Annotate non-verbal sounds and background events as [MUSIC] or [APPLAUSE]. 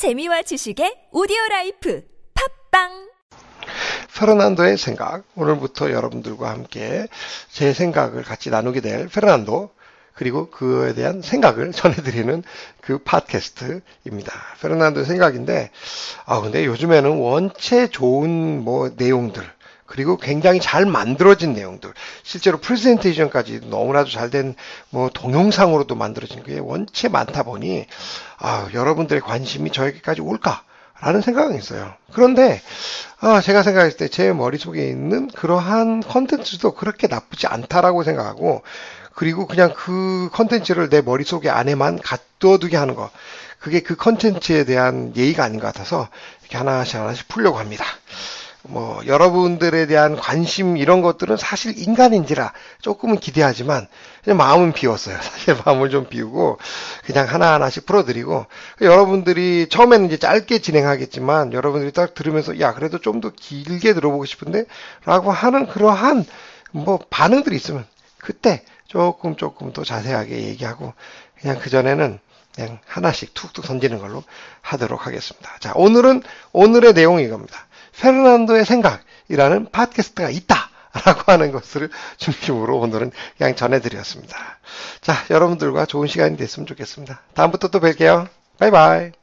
재미와 지식의 오디오 life 팟빵 페르난도의 생각. 오늘부터 여러분들과 함께 제 생각을 같이 나누게 될 페르난도 그리고 그에 대한 생각을 [LAUGHS] 전해드리는 그 팟캐스트입니다. 페르난도의 생각인데, 아 근데 요즘에는 원체 좋은 뭐 내용들 그리고 굉장히 잘 만들어진 내용들, 실제로 프레젠테이션까지 너무나도 잘 된 뭐 동영상으로도 만들어진 게 원체 많다 보니 아 여러분들의 관심이 저에게까지 올까? 라는 생각은 있어요. 그런데 아, 제가 생각했을 때 제 머릿속에 있는 그러한 컨텐츠도 그렇게 나쁘지 않다라고 생각하고 그리고 그냥 그 컨텐츠를 내 머릿속에 안에만 가둬두게 하는 거 그게 그 컨텐츠에 대한 예의가 아닌 것 같아서 이렇게 하나씩 하나씩 풀려고 합니다. 뭐 여러분들에 대한 관심 이런 것들은 사실 인간인지라 조금은 기대하지만 그냥 마음은 비웠어요. [LAUGHS] 사실 마음을 좀 비우고 그냥 하나하나씩 풀어드리고 여러분들이 처음에는 이제 짧게 진행하겠지만 여러분들이 딱 들으면서 야 그래도 좀 더 길게 들어보고 싶은데 라고 하는 그러한 뭐 반응들이 있으면 그때 조금 조금 더 자세하게 얘기하고 그냥 그 전에는 그냥 하나씩 툭툭 던지는 걸로 하도록 하겠습니다. 자, 오늘은 오늘의 내용이 이겁니다. 페르난도의 생각이라는 팟캐스트가 있다. 라고 하는 것을 중심으로 오늘은 그냥 전해드렸습니다. 자, 여러분들과 좋은 시간이 됐으면 좋겠습니다. 다음부터 또 뵐게요. 바이바이.